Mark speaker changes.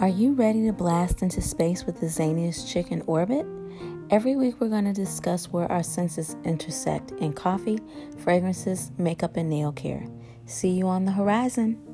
Speaker 1: Are you ready to blast into space with the zaniest chick in orbit? Every week, we're going to discuss where our senses intersect in coffee, fragrances, makeup, and nail care. See you on the horizon.